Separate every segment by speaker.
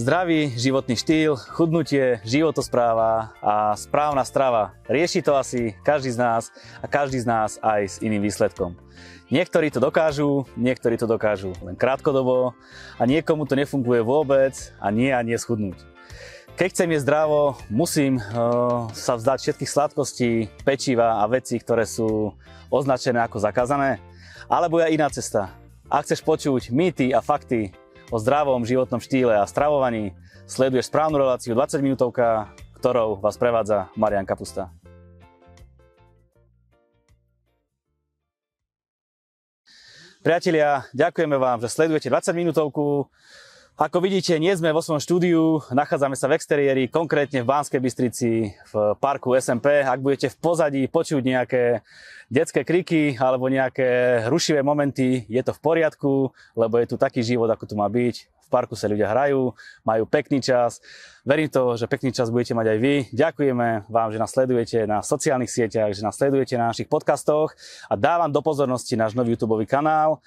Speaker 1: Zdravý životný štýl, chudnutie, životospráva a správna strava. Rieši to asi každý z nás a každý z nás aj s iným výsledkom. Niektorí to dokážu, niektorí to dokážu len krátkodobo a niekomu to nefunguje vôbec a nie a nie schudnúť. Keď chcem jesť zdravo, musím uh, sa vzdať všetkých sladkostí, pečiva a veci, ktoré sú označené ako zakázané. Alebo je iná cesta. Ak chceš počuť mýty a fakty o zdravom životnom štýle a stravovaní, sleduješ správnu reláciu 20 minútovka, ktorou vás prevádza Marian Kapusta. Priatelia, ďakujeme vám, že sledujete 20 minútovku. Ako vidíte, nie sme vo svojom štúdiu, nachádzame sa v exteriéri, konkrétne v Banskej Bystrici, v parku SMP. Ak budete v pozadí počuť nejaké detské kriky alebo nejaké rušivé momenty, je to v poriadku, lebo je tu taký život, ako tu má byť. V parku sa ľudia hrajú, majú pekný čas. Verím to, že pekný čas budete mať aj vy. Ďakujeme vám, že nás sledujete na sociálnych sieťach, že nás sledujete na našich podcastoch a dávam do pozornosti náš nový YouTube kanál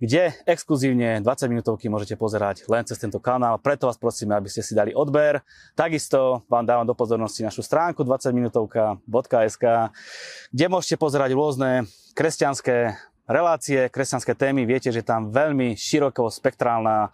Speaker 1: kde exkluzívne 20 minútovky môžete pozerať len cez tento kanál. Preto vás prosíme, aby ste si dali odber. Takisto vám dávam do pozornosti našu stránku 20minutovka.sk, kde môžete pozerať rôzne kresťanské relácie, kresťanské témy. Viete, že tam veľmi široko spektrálna e,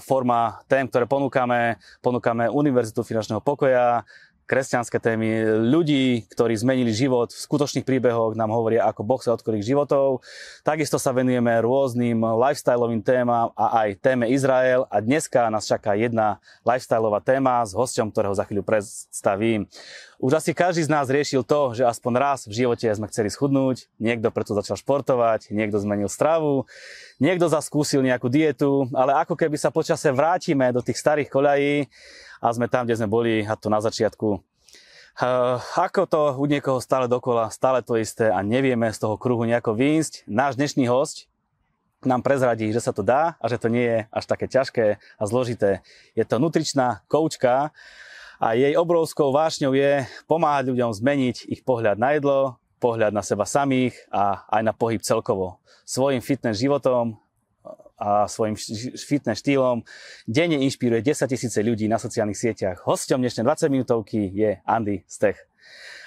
Speaker 1: forma tém, ktoré ponúkame. Ponúkame Univerzitu finančného pokoja, kresťanské témy, ľudí, ktorí zmenili život v skutočných príbehoch, nám hovoria, ako Boh sa odkorých životov. Takisto sa venujeme rôznym lifestyleovým témam a aj téme Izrael. A dneska nás čaká jedna lifestyleová téma s hosťom, ktorého za chvíľu predstavím. Už asi každý z nás riešil to, že aspoň raz v živote sme chceli schudnúť, niekto preto začal športovať, niekto zmenil stravu, niekto zaskúsil nejakú dietu, ale ako keby sa počase vrátime do tých starých koľají a sme tam, kde sme boli a to na začiatku. Ako to u niekoho stále dokola, stále to isté a nevieme z toho kruhu nejako výjsť. Náš dnešný host nám prezradí, že sa to dá a že to nie je až také ťažké a zložité. Je to nutričná koučka a jej obrovskou vášňou je pomáhať ľuďom zmeniť ich pohľad na jedlo, pohľad na seba samých a aj na pohyb celkovo. Svojim fitness životom a svojim fitness štýlom denne inšpiruje 10 tisíce ľudí na sociálnych sieťach. Hosťom dnešnej 20 minútovky je Andy Stech.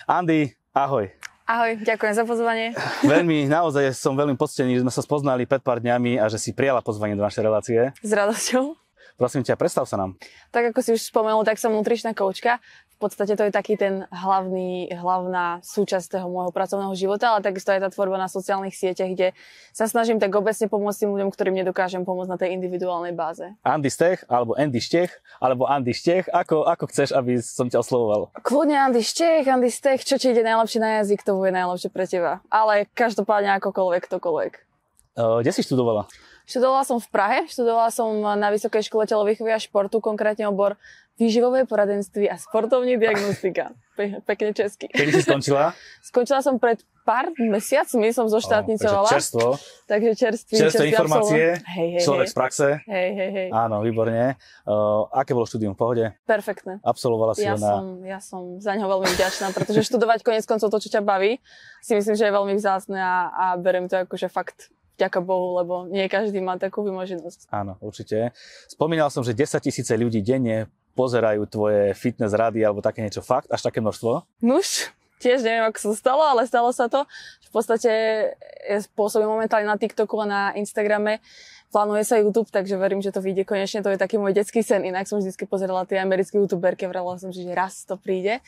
Speaker 1: Andy, ahoj.
Speaker 2: Ahoj, ďakujem za pozvanie.
Speaker 1: Veľmi, naozaj som veľmi poctený, že sme sa spoznali pred pár dňami a že si prijala pozvanie do našej relácie.
Speaker 2: S radosťou.
Speaker 1: Prosím ťa, predstav sa nám.
Speaker 2: Tak ako si už spomenul, tak som nutričná koučka. V podstate to je taký ten hlavný, hlavná súčasť toho môjho pracovného života, ale takisto aj tá tvorba na sociálnych sieťach, kde sa snažím tak obecne pomôcť tým ľuďom, ktorým nedokážem pomôcť na tej individuálnej báze.
Speaker 1: Andy Stech, alebo Andy Štech, alebo Andy Štech, ako, ako chceš, aby som ťa oslovoval?
Speaker 2: Kľudne Andy Štech, Andy Stech, čo ti ide najlepšie na jazyk, to bude najlepšie pre teba. Ale každopádne akokoľvek, ktokoľvek.
Speaker 1: Uh, kde si študovala?
Speaker 2: Študovala som v Prahe, študovala som na Vysokej škole telovýchovy a športu, konkrétne obor výživové poradenství a sportovní diagnostika. Pe- pekne česky.
Speaker 1: Kedy si skončila?
Speaker 2: Skončila som pred pár mesiacmi, som zoštátnicovala.
Speaker 1: Oh, takže čerstvo.
Speaker 2: Takže čerstvý,
Speaker 1: Čerstvé informácie,
Speaker 2: hej, hej,
Speaker 1: človek
Speaker 2: hej.
Speaker 1: z praxe.
Speaker 2: Hej, hej, hej.
Speaker 1: Áno, výborne. Uh, aké bolo štúdium? V pohode?
Speaker 2: Perfektné.
Speaker 1: Absolvovala si
Speaker 2: Ja
Speaker 1: ho na...
Speaker 2: som, ja som za ňo veľmi vďačná, pretože študovať konec koncov to, čo ťa baví, si myslím, že je veľmi vzácne a, a berem to ako, že fakt vďaka Bohu, lebo nie každý má takú vymoženosť.
Speaker 1: Áno, určite. Spomínal som, že 10 tisíce ľudí denne pozerajú tvoje fitness rady alebo také niečo fakt, až také množstvo?
Speaker 2: Nuž, tiež neviem, ako sa stalo, ale stalo sa to. V podstate ja pôsobím momentálne na TikToku a na Instagrame. Plánuje sa YouTube, takže verím, že to vyjde konečne. To je taký môj detský sen. Inak som vždy pozerala tie americké youtuberky, vrala som, že raz to príde.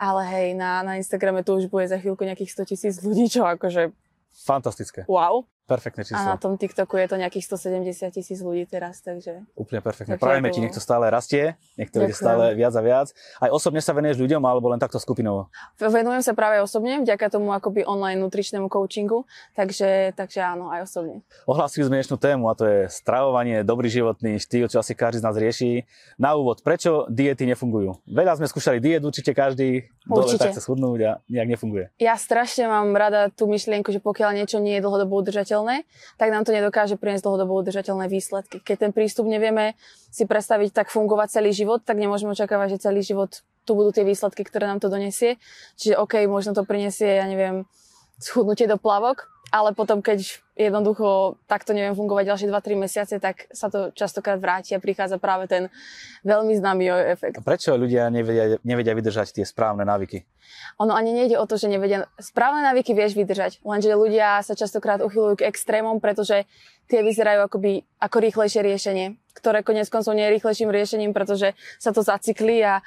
Speaker 2: Ale hej, na, na Instagrame to už bude za chvíľku nejakých 100 tisíc ľudí, čo akože
Speaker 1: Fantastické.
Speaker 2: wow.
Speaker 1: Perfektné číslo.
Speaker 2: A na tom TikToku je to nejakých 170 tisíc ľudí teraz, takže...
Speaker 1: Úplne perfektne.
Speaker 2: Tak
Speaker 1: Prajeme ti, nech to stále rastie, nech to ide stále viac a viac. Aj osobne sa venuješ ľuďom, alebo len takto skupinovo?
Speaker 2: Venujem sa práve osobne, vďaka tomu akoby online nutričnému coachingu, takže, takže áno, aj osobne.
Speaker 1: Ohlásili sme dnešnú tému a to je stravovanie, dobrý životný štýl, čo asi každý z nás rieši. Na úvod, prečo diety nefungujú? Veľa sme skúšali diet, určite každý, dole tak chce schudnúť a nejak nefunguje.
Speaker 2: Ja strašne mám rada tú myšlienku, že pokiaľ niečo nie je dlhodobo udržateľné, tak nám to nedokáže priniesť dlhodobo udržateľné výsledky. Keď ten prístup nevieme si predstaviť tak fungovať celý život, tak nemôžeme očakávať, že celý život tu budú tie výsledky, ktoré nám to donesie. Čiže OK, možno to prinesie, ja neviem, schudnutie do plavok, ale potom, keď jednoducho takto neviem fungovať ďalšie 2-3 mesiace, tak sa to častokrát vráti a prichádza práve ten veľmi známy jojo efekt.
Speaker 1: A prečo ľudia nevedia, nevedia vydržať tie správne návyky?
Speaker 2: Ono ani nejde o to, že nevedia. Správne návyky vieš vydržať, lenže ľudia sa častokrát uchylujú k extrémom, pretože tie vyzerajú akoby ako rýchlejšie riešenie, ktoré konec koncov nie je rýchlejším riešením, pretože sa to zacykli a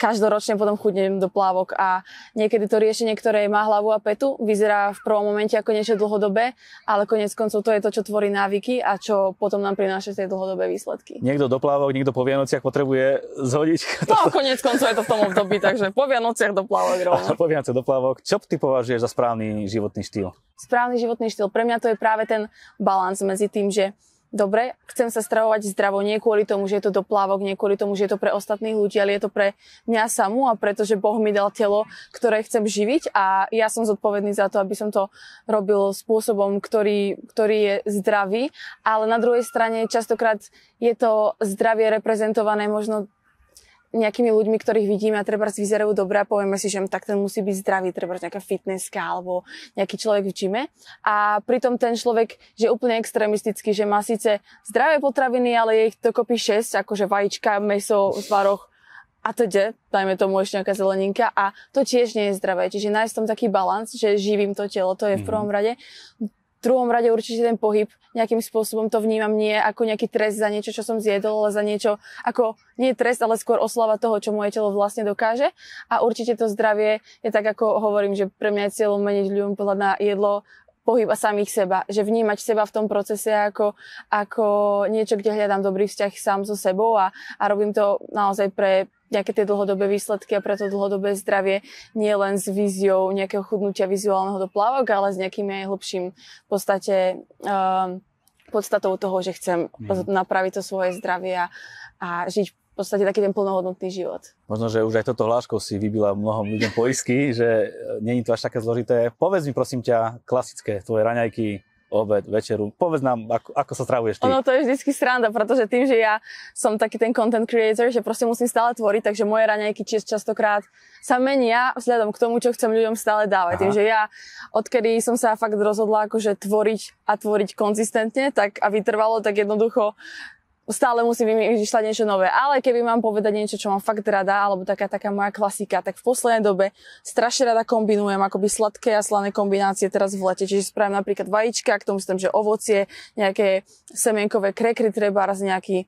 Speaker 2: každoročne potom chudnem do plávok a niekedy to riešenie, ktoré má hlavu a petu, vyzerá v prvom momente ako niečo dlhodobé, ale konec koncov to je to, čo tvorí návyky a čo potom nám prináša tie dlhodobé výsledky.
Speaker 1: Niekto do plávok, niekto po Vianociach potrebuje zhodiť.
Speaker 2: No, konec koncov je to v tom období, takže po Vianociach do plávok rovno.
Speaker 1: po Vianociach do plávok. Čo ty považuješ za správny životný štýl?
Speaker 2: Správny životný štýl. Pre mňa to je práve ten balans medzi tým, že dobre, chcem sa stravovať zdravo, nie kvôli tomu, že je to do plávok, nie kvôli tomu, že je to pre ostatných ľudí, ale je to pre mňa samú a pretože Boh mi dal telo, ktoré chcem živiť a ja som zodpovedný za to, aby som to robil spôsobom, ktorý, ktorý je zdravý, ale na druhej strane častokrát je to zdravie reprezentované možno nejakými ľuďmi, ktorých vidíme a treba vyzerajú dobre a povieme si, že tak ten musí byť zdravý, treba nejaká fitnesska alebo nejaký človek v gyme. A pritom ten človek, že je úplne extrémistický, že má síce zdravé potraviny, ale je ich dokopy 6, akože vajíčka, meso, zvaroch a teda, dajme tomu ešte nejaká zeleninka a to tiež nie je zdravé. Čiže nájsť tam taký balans, že živím to telo, to je v prvom mhm. rade druhom rade určite ten pohyb nejakým spôsobom to vnímam nie ako nejaký trest za niečo, čo som zjedol, ale za niečo ako nie trest, ale skôr oslava toho, čo moje telo vlastne dokáže. A určite to zdravie je tak, ako hovorím, že pre mňa je cieľom meniť ľuďom pohľad na jedlo, pohyb a samých seba. Že vnímať seba v tom procese ako, ako niečo, kde hľadám dobrý vzťah sám so sebou a, a robím to naozaj pre nejaké tie dlhodobé výsledky a preto dlhodobé zdravie nie len s víziou nejakého chudnutia vizuálneho do plávok, ale s nejakým aj hlbším v podstate um, podstatou toho, že chcem mm. napraviť to svoje zdravie a, a žiť v podstate taký ten plnohodnotný život.
Speaker 1: Možno, že už aj toto hláškou si vybila mnohom ľuďom poisky, že není to až také zložité. Povedz mi prosím ťa klasické tvoje raňajky, obed, večeru. Povedz nám, ako, ako sa stravuješ ty.
Speaker 2: Ono to je vždycky sranda, pretože tým, že ja som taký ten content creator, že proste musím stále tvoriť, takže moje raňajky častokrát sa menia vzhľadom k tomu, čo chcem ľuďom stále dávať. Aha. Tým, že ja, odkedy som sa fakt rozhodla akože tvoriť a tvoriť konzistentne, tak a vytrvalo, tak jednoducho stále musím vymýšľať niečo nové. Ale keby mám povedať niečo, čo mám fakt rada, alebo taká, taká moja klasika, tak v poslednej dobe strašne rada kombinujem akoby sladké a slané kombinácie teraz v lete. Čiže spravím napríklad vajíčka, k tomu si že ovocie, nejaké semienkové krekry treba, raz nejaký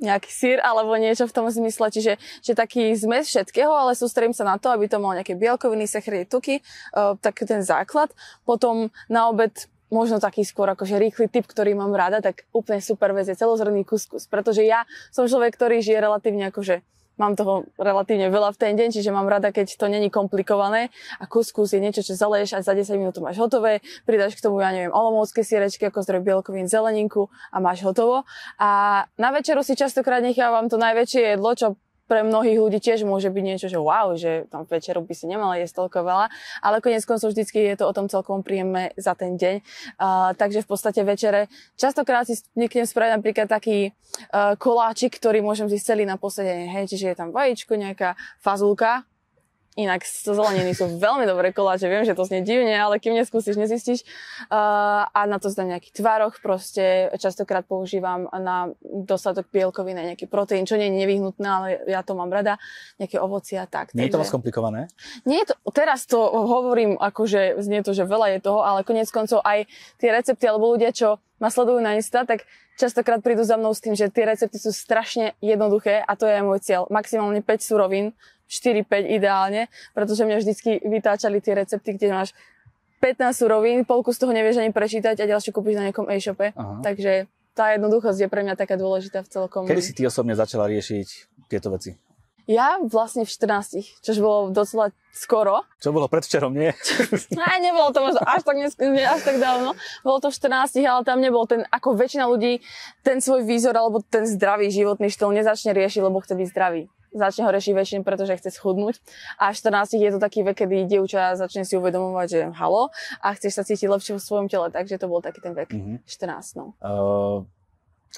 Speaker 2: nejaký sír alebo niečo v tom zmysle, čiže že taký zmes všetkého, ale sústredím sa na to, aby to mal nejaké bielkoviny, sacharidy, tuky, uh, tak ten základ. Potom na obed možno taký skôr akože rýchly typ, ktorý mám rada, tak úplne super vec je celozrný kuskus, pretože ja som človek, ktorý žije relatívne akože mám toho relatívne veľa v ten deň, čiže mám rada, keď to není komplikované a kuskus je niečo, čo zaleješ a za 10 minút to máš hotové, pridáš k tomu, ja neviem, olomovské sierečky ako zdroj bielkovín, zeleninku a máš hotovo. A na večeru si častokrát nechávam to najväčšie jedlo, čo pre mnohých ľudí tiež môže byť niečo, že wow, že tam večeru by si nemala jesť toľko veľa, ale konec koncov vždycky je to o tom celkom príjemné za ten deň. Uh, takže v podstate večere častokrát si niekde spraviť napríklad taký uh, koláčik, ktorý môžem zísť celý na posedenie, hej, čiže je tam vajíčko, nejaká fazulka, Inak zo zeleniny sú veľmi dobré koláče, viem, že to znie divne, ale kým neskúsiš, nezistíš. Uh, a na to zdám nejaký tvaroh, proste častokrát používam na dostatok bielkovín a nejaký proteín, čo nie je nevyhnutné, ale ja to mám rada, nejaké ovoci a tak.
Speaker 1: Nie takže... je to moc komplikované?
Speaker 2: Nie je to, teraz to hovorím, akože znie to, že veľa je toho, ale konec koncov aj tie recepty alebo ľudia, čo ma sledujú na Insta, tak častokrát prídu za mnou s tým, že tie recepty sú strašne jednoduché a to je aj môj cieľ. Maximálne 5 surovín, 4-5 ideálne, pretože mňa vždycky vytáčali tie recepty, kde máš 15 surovín, polku z toho nevieš ani prečítať a ďalšie kúpiš na nejakom e-shope. Aha. Takže tá jednoduchosť je pre mňa taká dôležitá v celkom.
Speaker 1: Kedy si ty osobne začala riešiť tieto veci?
Speaker 2: Ja vlastne v 14, čož bolo docela skoro.
Speaker 1: Čo bolo predvčerom, nie?
Speaker 2: Aj, nebolo to možno až tak, nes- až tak dávno. Bolo to v 14, ale tam nebol ten, ako väčšina ľudí, ten svoj výzor alebo ten zdravý životný štýl nezačne riešiť, lebo chce byť zdravý začne ho rešiť väčšine, pretože chce schudnúť. A 14 je to taký vek, kedy dievča začne si uvedomovať, že halo a chceš sa cítiť lepšie vo svojom tele, takže to bol taký ten vek, mm-hmm. 14. No. Uh,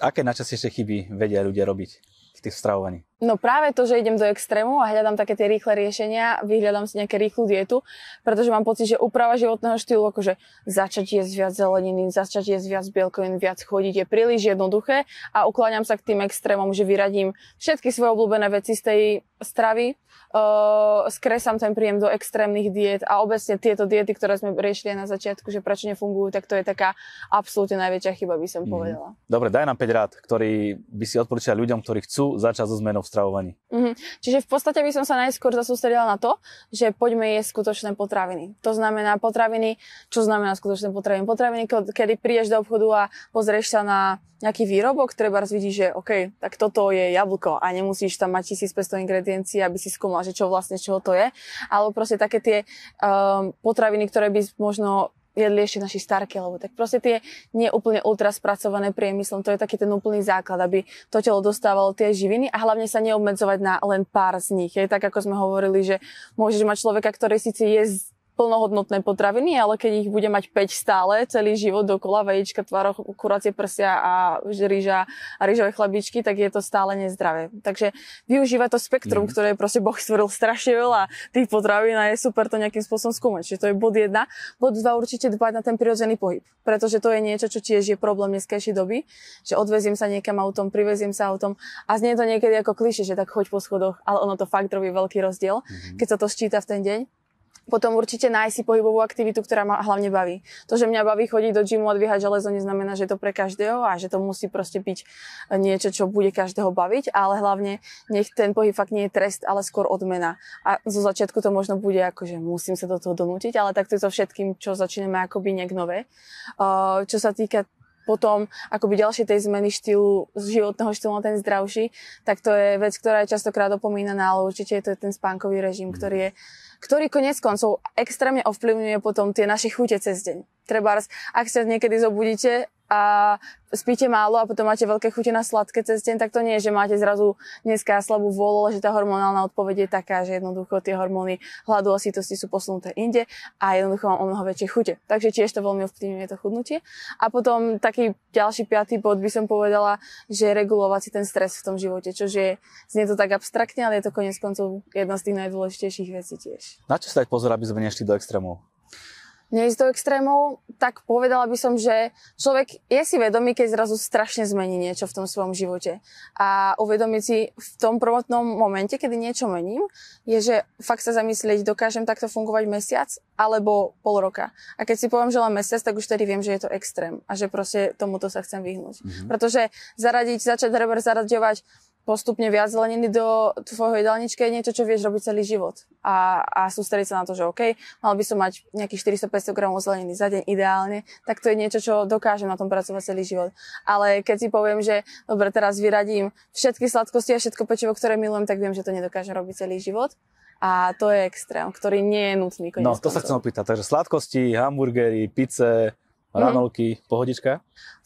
Speaker 1: aké najčastejšie chyby vedia ľudia robiť v tých stravovaní?
Speaker 2: No práve to, že idem do extrému a hľadám také tie rýchle riešenia, vyhľadám si nejaké rýchlu dietu, pretože mám pocit, že úprava životného štýlu, akože začať jesť viac zeleniny, začať jesť viac bielkovín, viac chodiť je príliš jednoduché a ukláňam sa k tým extrémom, že vyradím všetky svoje obľúbené veci z tej stravy, uh, skresám ten príjem do extrémnych diet a obecne tieto diety, ktoré sme riešili na začiatku, že prečo nefungujú, tak to je taká absolútne najväčšia chyba, by som mm. povedala.
Speaker 1: Dobre, daj nám 5 rád, ktorý by si odporúčal ľuďom, ktorí chcú začať so zmenou v stravovaní.
Speaker 2: Mm-hmm. Čiže v podstate by som sa najskôr zasústredila na to, že poďme jesť skutočné potraviny. To znamená potraviny, čo znamená skutočné potraviny? Potraviny, kedy prídeš do obchodu a pozrieš sa na nejaký výrobok, treba vidíš, že OK, tak toto je jablko a nemusíš tam mať 1500 ingrediencií, aby si skúmal, že čo vlastne čoho to je. Alebo proste také tie um, potraviny, ktoré by možno jedli ešte naši starky, alebo tak proste tie neúplne ultra spracované priemyslom, to je taký ten úplný základ, aby to telo dostávalo tie živiny a hlavne sa neobmedzovať na len pár z nich. Je tak, ako sme hovorili, že môžeš mať človeka, ktorý síce je plnohodnotné potraviny, ale keď ich bude mať 5 stále celý život dokola, vajíčka, tvároch, kuracie prsia a rýža a rýžové chlabičky, tak je to stále nezdravé. Takže využíva to spektrum, mm. ktoré proste Boh stvoril strašne veľa tých potravín a je super to nejakým spôsobom skúmať. Čiže to je bod 1. Bod 2 určite dbať na ten prirodzený pohyb, pretože to je niečo, čo tiež je problém dneskejšej doby, že odveziem sa niekam autom, priveziem sa autom a znie to niekedy ako kliše, že tak choď po schodoch, ale ono to fakt robí veľký rozdiel, mm. keď sa to ščíta v ten deň. Potom určite nájsť si pohybovú aktivitu, ktorá ma hlavne baví. To, že mňa baví chodiť do gymu a dvíhať železo, neznamená, že to pre každého a že to musí proste byť niečo, čo bude každého baviť, ale hlavne nech ten pohyb fakt nie je trest, ale skôr odmena. A zo začiatku to možno bude ako, že musím sa do toho donútiť, ale takto je to všetkým, čo začíname akoby nejak nové. Čo sa týka potom akoby ďalšej tej zmeny štýlu, životného štýlu na ten zdravší, tak to je vec, ktorá je častokrát opomínaná, ale určite je to ten spánkový režim, ktorý je ktorý konec koncov extrémne ovplyvňuje potom tie naše chute cez deň. Treba, ak sa niekedy zobudíte a spíte málo a potom máte veľké chute na sladké cez deň, tak to nie je, že máte zrazu dneska slabú vôľu, ale že tá hormonálna odpoveď je taká, že jednoducho tie hormóny hladu a sítosti sú posunuté inde a jednoducho mám o mnoho väčšie chute. Takže tiež to veľmi ovplyvňuje to chudnutie. A potom taký ďalší piatý bod by som povedala, že regulovať si ten stres v tom živote, čo je, znie to tak abstraktne, ale je to konec koncov jedna z tých najdôležitejších vecí tiež.
Speaker 1: Na čo stať pozor, aby sme nešli do extrémov?
Speaker 2: Neísť do extrémov, tak povedala by som, že človek je si vedomý, keď zrazu strašne zmení niečo v tom svojom živote. A uvedomiť si v tom prvotnom momente, kedy niečo mením, je, že fakt sa zamyslieť, dokážem takto fungovať mesiac alebo pol roka. A keď si poviem, že len mesiac, tak už tedy viem, že je to extrém a že proste tomuto sa chcem vyhnúť. Mm-hmm. Pretože zaradiť, začať rever zaraďovať postupne viac zeleniny do tvojho jedálnička je niečo, čo vieš robiť celý život. A, a sústrediť sa na to, že OK, mal by som mať nejakých 400-500 gramov zeleniny za deň ideálne, tak to je niečo, čo dokážem na tom pracovať celý život. Ale keď si poviem, že dobre, teraz vyradím všetky sladkosti a všetko pečivo, ktoré milujem, tak viem, že to nedokážem robiť celý život. A to je extrém, ktorý nie je nutný.
Speaker 1: No, to sa chcem opýtať. Takže sladkosti, hamburgery, pice, ranolky, mm. pohodička?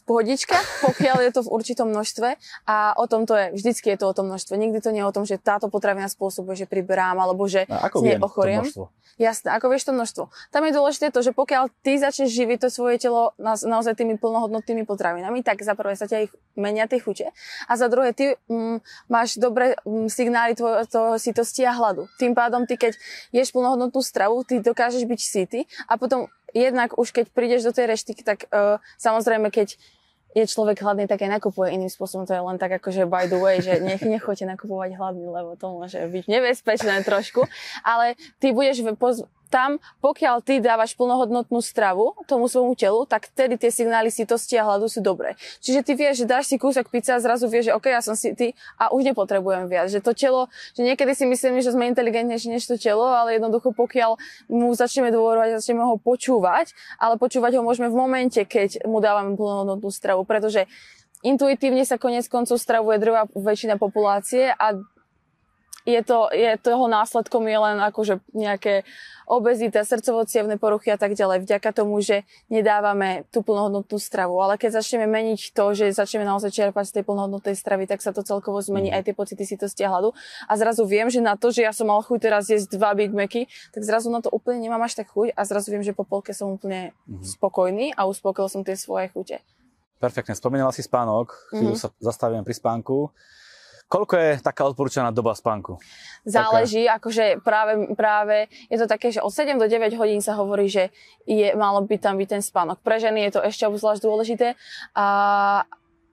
Speaker 2: Pohodička, pokiaľ je to v určitom množstve a o tom to je, vždycky je to o tom množstve. Nikdy to nie je o tom, že táto potravina spôsobuje, že priberám alebo že
Speaker 1: a ako viem ochoriem. To
Speaker 2: Jasné, ako vieš to množstvo. Tam je dôležité to, že pokiaľ ty začneš živiť to svoje telo na, naozaj tými plnohodnotnými potravinami, tak za prvé sa ťa ich menia tie chute a za druhé ty mm, máš dobré mm, signály tvojho toho sitosti a hladu. Tým pádom ty, keď ješ plnohodnotnú stravu, ty dokážeš byť sytý a potom jednak už keď prídeš do tej reštiky, tak uh, samozrejme, keď je človek hladný, tak aj nakupuje iným spôsobom. To je len tak akože by the way, že nech nechoďte nakupovať hladný, lebo to môže byť nebezpečné trošku. Ale ty budeš tam, pokiaľ ty dávaš plnohodnotnú stravu tomu svojmu telu, tak vtedy tie signály sitosti a hladu sú dobré. Čiže ty vieš, že dáš si kúsok pizza a zrazu vieš, že OK, ja som si ty a už nepotrebujem viac. Že to telo, že niekedy si myslíme, že sme inteligentnejší než to telo, ale jednoducho pokiaľ mu začneme dôverovať, začneme ho počúvať, ale počúvať ho môžeme v momente, keď mu dávame plnohodnotnú stravu, pretože intuitívne sa konec koncov stravuje drvá väčšina populácie a je, to, je toho následkom je len akože nejaké obezita, srdcovo poruchy a tak ďalej, vďaka tomu, že nedávame tú plnohodnotnú stravu. Ale keď začneme meniť to, že začneme naozaj čerpať z tej plnohodnotnej stravy, tak sa to celkovo zmení mm. aj tie pocity sitosti a hladu. A zrazu viem, že na to, že ja som mal chuť teraz jesť dva Big Macy, tak zrazu na to úplne nemám až tak chuť a zrazu viem, že po polke som úplne mm. spokojný a uspokojil som tie svoje chute.
Speaker 1: Perfektne, spomínala si spánok, chvíľu mm-hmm. sa zastavím pri spánku Koľko je taká odporúčaná doba spánku?
Speaker 2: Záleží, taká... akože práve, práve je to také, že od 7 do 9 hodín sa hovorí, že je, malo by tam byť ten spánok. Pre ženy je to ešte obzvlášť dôležité. A,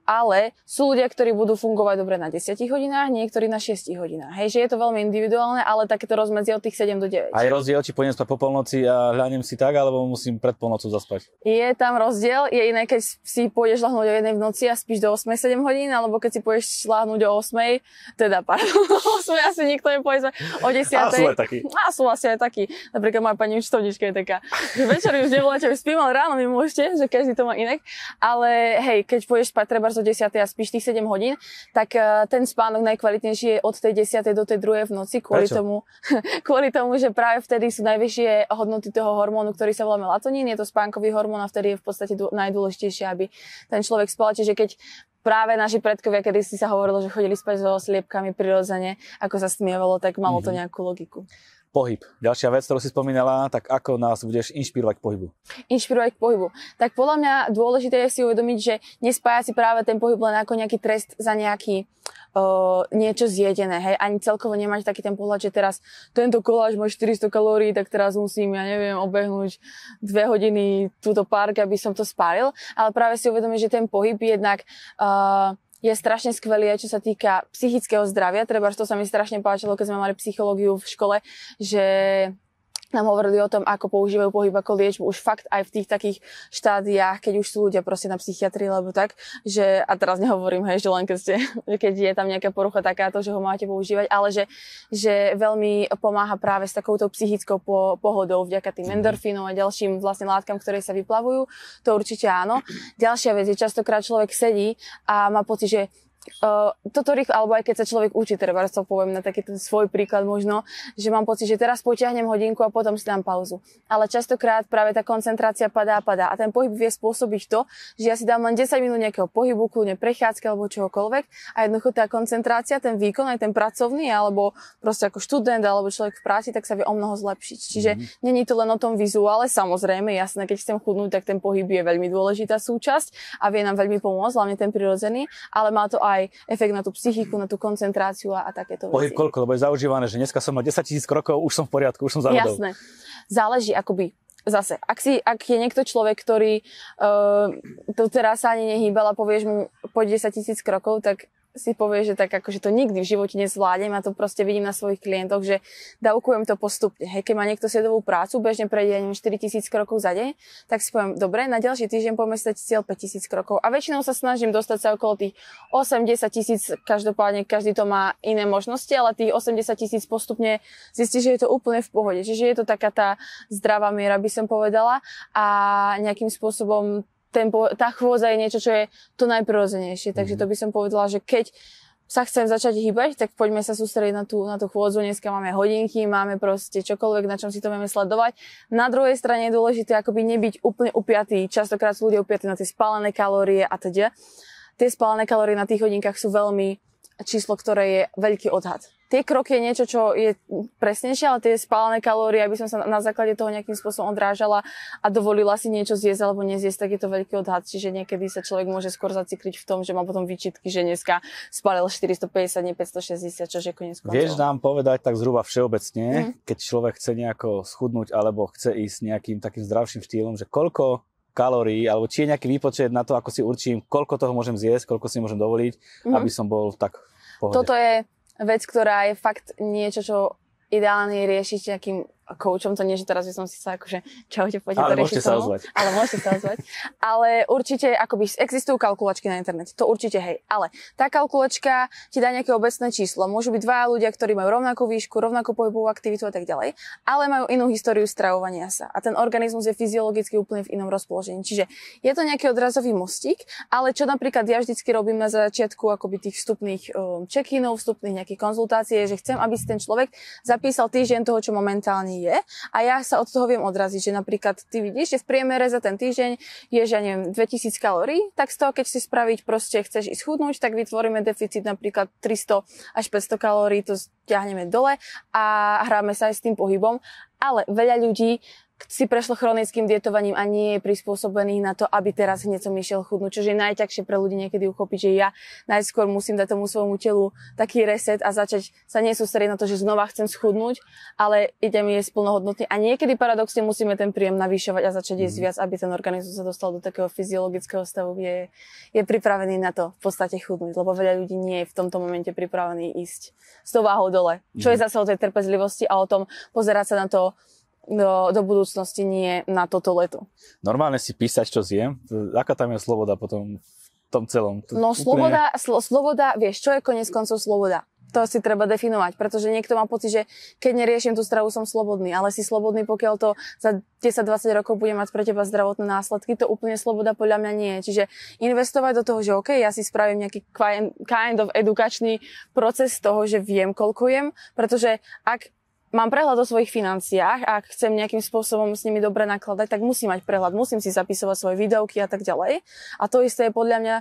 Speaker 2: ale sú ľudia, ktorí budú fungovať dobre na 10 hodinách, niektorí na 6 hodinách. Hej, že je to veľmi individuálne, ale takéto rozmedzie od tých 7 do 9.
Speaker 1: Aj rozdiel, či pôjdem spať po polnoci a hľadnem si tak, alebo musím pred polnocou zaspať?
Speaker 2: Je tam rozdiel, je iné, keď si pôjdeš ľahnúť o jednej v noci a spíš do 8-7 hodín, alebo keď si pôjdeš ľahnúť o 8, teda pardon, o 8 asi nikto nepôjde o 10. A
Speaker 1: sú aj takí.
Speaker 2: A sú asi aj takí. Napríklad moja pani účtovnička je taká, že večer už nevoláte, už spím, ale ráno mi môžete, že každý to má inak. Ale hej, keď pôjdeš spať treba zo 10 a spíš tých 7 hodín, tak uh, ten spánok najkvalitnejší je od tej 10. do tej 2. v noci kvôli tomu, kvôli tomu, že práve vtedy sú najvyššie hodnoty toho hormónu, ktorý sa volá melatonín. Je to spánkový hormón a vtedy je v podstate najdôležitejšie, aby ten človek spal. Čiže keď práve naši predkovia, kedy si sa hovorilo, že chodili spať so sliepkami prirodzene, ako sa stmievalo, tak malo to mhm. nejakú logiku
Speaker 1: pohyb. Ďalšia vec, ktorú si spomínala, tak ako nás budeš inšpirovať k pohybu?
Speaker 2: Inšpirovať k pohybu. Tak podľa mňa dôležité je si uvedomiť, že nespája si práve ten pohyb len ako nejaký trest za nejaký uh, niečo zjedené, hej, ani celkovo nemať taký ten pohľad, že teraz tento koláč má 400 kalórií, tak teraz musím, ja neviem, obehnúť dve hodiny túto park, aby som to spálil, ale práve si uvedomiť, že ten pohyb jednak uh, je strašne skvelý aj čo sa týka psychického zdravia. Treba, to sa mi strašne páčilo, keď sme mali psychológiu v škole, že nám hovorili o tom, ako používajú pohyb ako liečbu už fakt aj v tých takých štádiách, keď už sú ľudia proste na psychiatrii, lebo tak, že, a teraz nehovorím, hej, že len keď, ste, keď je tam nejaká porucha takáto, že ho máte používať, ale že, že veľmi pomáha práve s takouto psychickou po, pohodou vďaka tým mhm. endorfínom a ďalším vlastne látkam, ktoré sa vyplavujú. To určite áno. Ďalšia vec je, častokrát človek sedí a má pocit, že Uh, toto rýchlo, alebo aj keď sa človek učí, treba to poviem na taký ten svoj príklad možno, že mám pocit, že teraz potiahnem hodinku a potom si dám pauzu. Ale častokrát práve tá koncentrácia padá a padá a ten pohyb vie spôsobiť to, že ja si dám len 10 minút nejakého pohybu, kľudne prechádzky alebo čohokoľvek a jednoducho tá koncentrácia, ten výkon, aj ten pracovný, alebo proste ako študent alebo človek v práci, tak sa vie o mnoho zlepšiť. Čiže mm-hmm. není to len o tom vizuále, samozrejme, jasné, keď chcem chudnúť, tak ten pohyb je veľmi dôležitá súčasť a vie nám veľmi pomôcť, hlavne ten prirodzený, ale má to aj aj efekt na tú psychiku, na tú koncentráciu a, a takéto veci.
Speaker 1: Pohyb koľko, lebo je zaužívané, že dneska som mal 10 tisíc krokov, už som v poriadku, už som zavedol.
Speaker 2: Jasné. Záleží akoby zase, ak, si, ak je niekto človek, ktorý uh, to teraz sa ani nehýbal a povieš mu poď 10 tisíc krokov, tak si povie, že tak akože to nikdy v živote nezvládnem a to proste vidím na svojich klientoch, že dávkujem to postupne. Hej, keď má niekto sedovú prácu, bežne prejde neviem, 4 tisíc krokov za deň, tak si poviem, dobre, na ďalší týždeň poďme stať cieľ 5 tisíc krokov. A väčšinou sa snažím dostať sa okolo tých 8-10 tisíc, každopádne každý to má iné možnosti, ale tých 80 tisíc postupne zistí, že je to úplne v pohode. Čiže je to taká tá zdravá miera, by som povedala a nejakým spôsobom ten, tá chôdza je niečo, čo je to najprirodzenejšie. Takže to mhm. by som povedala, že keď sa chcem začať hýbať, tak poďme sa sústrediť na tú, na tú chôdzu. Dneska máme hodinky, máme proste čokoľvek, na čom si to vieme sledovať. Na druhej strane je dôležité akoby nebyť úplne upiatý. Častokrát sú ľudia upiatí na tie spálené kalórie a teda. Tie spálené kalórie na tých hodinkách sú veľmi číslo, ktoré je veľký odhad tie kroky je niečo, čo je presnejšie, ale tie spálené kalórie, aby som sa na základe toho nejakým spôsobom odrážala a dovolila si niečo zjesť alebo nezjesť, tak je to veľký odhad. Čiže niekedy sa človek môže skôr zacikliť v tom, že má potom výčitky, že dneska spálil 450, nie 560, čo je koniec
Speaker 1: Vieš nám povedať tak zhruba všeobecne, mm. keď človek chce nejako schudnúť alebo chce ísť nejakým takým zdravším štýlom, že koľko kalórií, alebo či je nejaký výpočet na to, ako si určím, koľko toho môžem zjesť, koľko si môžem dovoliť, mm. aby som bol tak pohode.
Speaker 2: Toto je vec, ktorá je fakt niečo, čo ideálne riešiť nejakým coachom, to nie, že teraz by som si sa akože, čaute, poďte
Speaker 1: ale
Speaker 2: to riešiť
Speaker 1: sa ozvať.
Speaker 2: Ale môžete sa ozvať. ale určite, akoby existujú kalkulačky na internete, to určite hej. Ale tá kalkulačka ti dá nejaké obecné číslo. Môžu byť dva ľudia, ktorí majú rovnakú výšku, rovnakú pohybovú aktivitu a tak ďalej, ale majú inú históriu stravovania sa. A ten organizmus je fyziologicky úplne v inom rozpoložení. Čiže je to nejaký odrazový mostík, ale čo napríklad ja vždycky robím na začiatku akoby tých vstupných um, check-inov, vstupných nejakých konzultácií, že chcem, aby si ten človek zapísal týždeň toho, čo momentálne je. A ja sa od toho viem odraziť, že napríklad ty vidíš, že v priemere za ten týždeň je, že ja neviem, 2000 kalórií, tak z toho, keď si spraviť proste chceš ísť chudnúť, tak vytvoríme deficit napríklad 300 až 500 kalórií, to stiahneme dole a hráme sa aj s tým pohybom. Ale veľa ľudí si prešlo chronickým dietovaním a nie je prispôsobený na to, aby teraz hneď som išiel chudnúť. Čiže je najťažšie pre ľudí niekedy uchopiť, že ja najskôr musím dať tomu svojmu telu taký reset a začať sa nesústrediť na to, že znova chcem schudnúť, ale idem jesť plnohodnotne. A niekedy paradoxne musíme ten príjem navýšovať a začať jesť mm. viac, aby ten organizmus sa dostal do takého fyziologického stavu, kde je, je pripravený na to v podstate chudnúť, lebo veľa ľudí nie je v tomto momente pripravený ísť s tou váhou dole. Čo je mhm. zase o tej trpezlivosti a o tom pozerať sa na to do, do budúcnosti, nie na toto leto.
Speaker 1: Normálne si písať, čo zjem? Aká tam je sloboda potom v tom celom?
Speaker 2: To no úplne... sloboda, slo, sloboda, vieš, čo je konec koncov sloboda? To si treba definovať, pretože niekto má pocit, že keď neriešim tú stravu, som slobodný, ale si slobodný, pokiaľ to za 10-20 rokov bude mať pre teba zdravotné následky, to úplne sloboda podľa mňa nie je. Čiže investovať do toho, že OK, ja si spravím nejaký kind of edukačný proces toho, že viem, koľko jem, pretože ak mám prehľad o svojich financiách a ak chcem nejakým spôsobom s nimi dobre nakladať, tak musím mať prehľad, musím si zapisovať svoje videoky a tak ďalej. A to isté je podľa mňa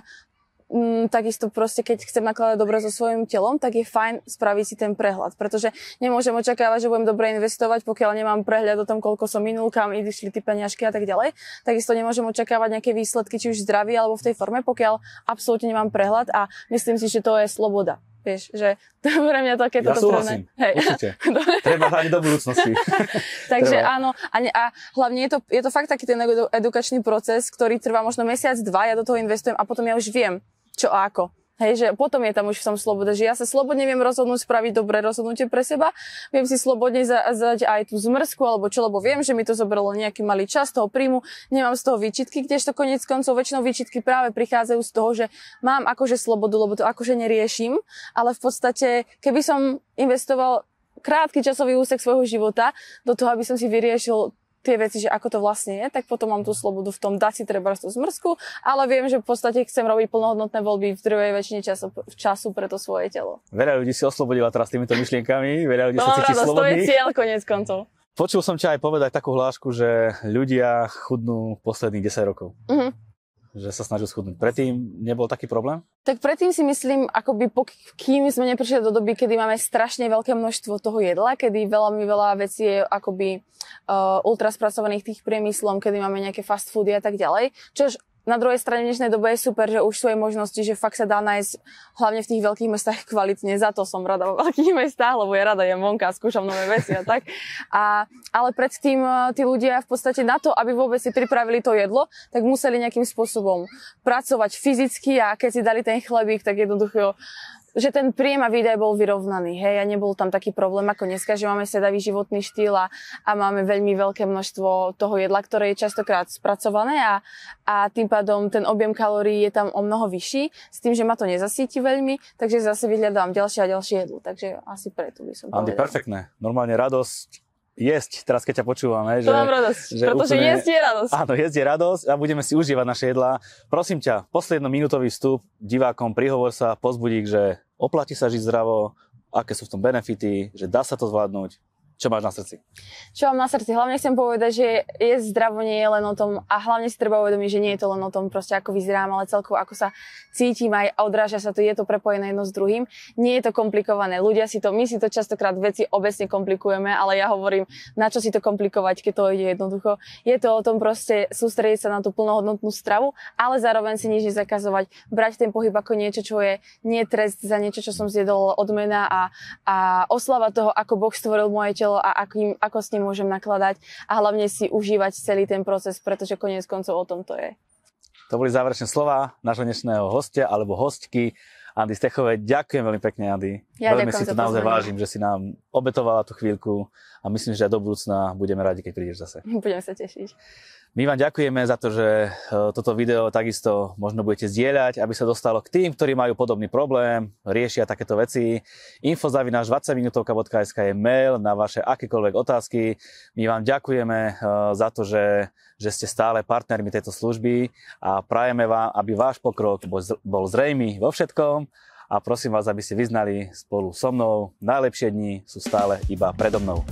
Speaker 2: mm, takisto proste, keď chcem nakladať dobre so svojím telom, tak je fajn spraviť si ten prehľad, pretože nemôžem očakávať, že budem dobre investovať, pokiaľ nemám prehľad o tom, koľko som minul, kam išli tie peniažky a tak ďalej. Takisto nemôžem očakávať nejaké výsledky, či už zdraví alebo v tej forme, pokiaľ absolútne nemám prehľad a myslím si, že to je sloboda. Vieš, že to je pre mňa také
Speaker 1: ja toto súhlasím, Hej. určite. Treba hľadiť do budúcnosti.
Speaker 2: Takže Treba. áno, a, ne, a hlavne je to, je to fakt taký ten edukačný proces, ktorý trvá možno mesiac, dva, ja do toho investujem a potom ja už viem, čo a ako. Hej, že potom je tam už tom sloboda, že ja sa slobodne viem rozhodnúť spraviť dobré rozhodnutie pre seba, viem si slobodne zadať aj tú zmrzku alebo čo, lebo viem, že mi to zobralo nejaký malý čas toho príjmu, nemám z toho výčitky, kdežto konec koncov väčšinou výčitky práve prichádzajú z toho, že mám akože slobodu, lebo to akože neriešim, ale v podstate, keby som investoval krátky časový úsek svojho života do toho, aby som si vyriešil tie veci, že ako to vlastne je, tak potom mám tú slobodu v tom dať si treba tú zmrzku, ale viem, že v podstate chcem robiť plnohodnotné voľby v druhej väčšine času, času pre to svoje telo.
Speaker 1: Veľa ľudí si oslobodila teraz týmito myšlienkami, veľa ľudí to sa cíti slobodný.
Speaker 2: To je cieľ konec koncov.
Speaker 1: Počul som ťa aj povedať takú hlášku, že ľudia chudnú posledných 10 rokov. Uh-huh že sa snažil schudnúť. Predtým nebol taký problém?
Speaker 2: Tak predtým si myslím, akoby kým sme neprišli do doby, kedy máme strašne veľké množstvo toho jedla, kedy veľmi veľa vecí je akoby uh, ultraspracovaných tých priemyslom, kedy máme nejaké fast foody a tak ďalej, čož na druhej strane dnešnej dobe je super, že už sú aj možnosti, že fakt sa dá nájsť hlavne v tých veľkých mestách kvalitne. Za to som rada vo veľkých mestách, lebo ja rada jem vonka, skúšam nové veci a tak. A, ale predtým eh, tí ľudia v podstate na to, aby vôbec si pripravili to jedlo, tak museli nejakým spôsobom pracovať fyzicky a keď si dali ten chlebík, tak jednoducho že ten príjem a výdaj bol vyrovnaný, hej, a nebol tam taký problém ako dneska, že máme sedavý životný štýl a, a máme veľmi veľké množstvo toho jedla, ktoré je častokrát spracované a, a tým pádom ten objem kalórií je tam o mnoho vyšší, s tým, že ma to nezasíti veľmi, takže zase vyhľadám ďalšie a ďalšie jedlo, takže asi preto by som
Speaker 1: Andy, perfektné, normálne radosť jesť, teraz keď ťa počúvame.
Speaker 2: To že, mám radosť, že pretože úplne, jesť je radosť.
Speaker 1: Áno, jesť je radosť a budeme si užívať naše jedlá. Prosím ťa, posledný minútový vstup divákom, prihovor sa, pozbudík, že oplatí sa žiť zdravo, aké sú v tom benefity, že dá sa to zvládnuť, čo máš na srdci?
Speaker 2: Čo mám na srdci? Hlavne chcem povedať, že je zdravo nie je len o tom a hlavne si treba uvedomiť, že nie je to len o tom proste ako vyzerám, ale celkovo ako sa cítim aj a odráža sa to, je to prepojené jedno s druhým. Nie je to komplikované. Ľudia si to, my si to častokrát veci obecne komplikujeme, ale ja hovorím, na čo si to komplikovať, keď to ide jednoducho. Je to o tom proste sústrediť sa na tú plnohodnotnú stravu, ale zároveň si nič nezakazovať, brať ten pohyb ako niečo, čo je nie trest za niečo, čo som zjedol odmena a, a oslava toho, ako Boh stvoril moje telo a akým, ako s ním môžem nakladať a hlavne si užívať celý ten proces, pretože koniec koncov o tom to je.
Speaker 1: To boli záverečné slova nášho dnešného hostia alebo hostky Andy Stechovej. Ďakujem veľmi pekne, Andy.
Speaker 2: Ja
Speaker 1: veľmi si to naozaj vážim, že si nám obetovala tú chvíľku a myslím, že aj do budúcna budeme radi, keď prídeš zase.
Speaker 2: Budem sa tešiť.
Speaker 1: My vám ďakujeme za to, že e, toto video takisto možno budete zdieľať, aby sa dostalo k tým, ktorí majú podobný problém, riešia takéto veci. Infozavináš 20 minútovka.sk je mail na vaše akékoľvek otázky. My vám ďakujeme e, za to, že, že ste stále partnermi tejto služby a prajeme vám, aby váš pokrok bol zrejmý vo všetkom a prosím vás, aby ste vyznali spolu so mnou, najlepšie dni sú stále iba predo mnou.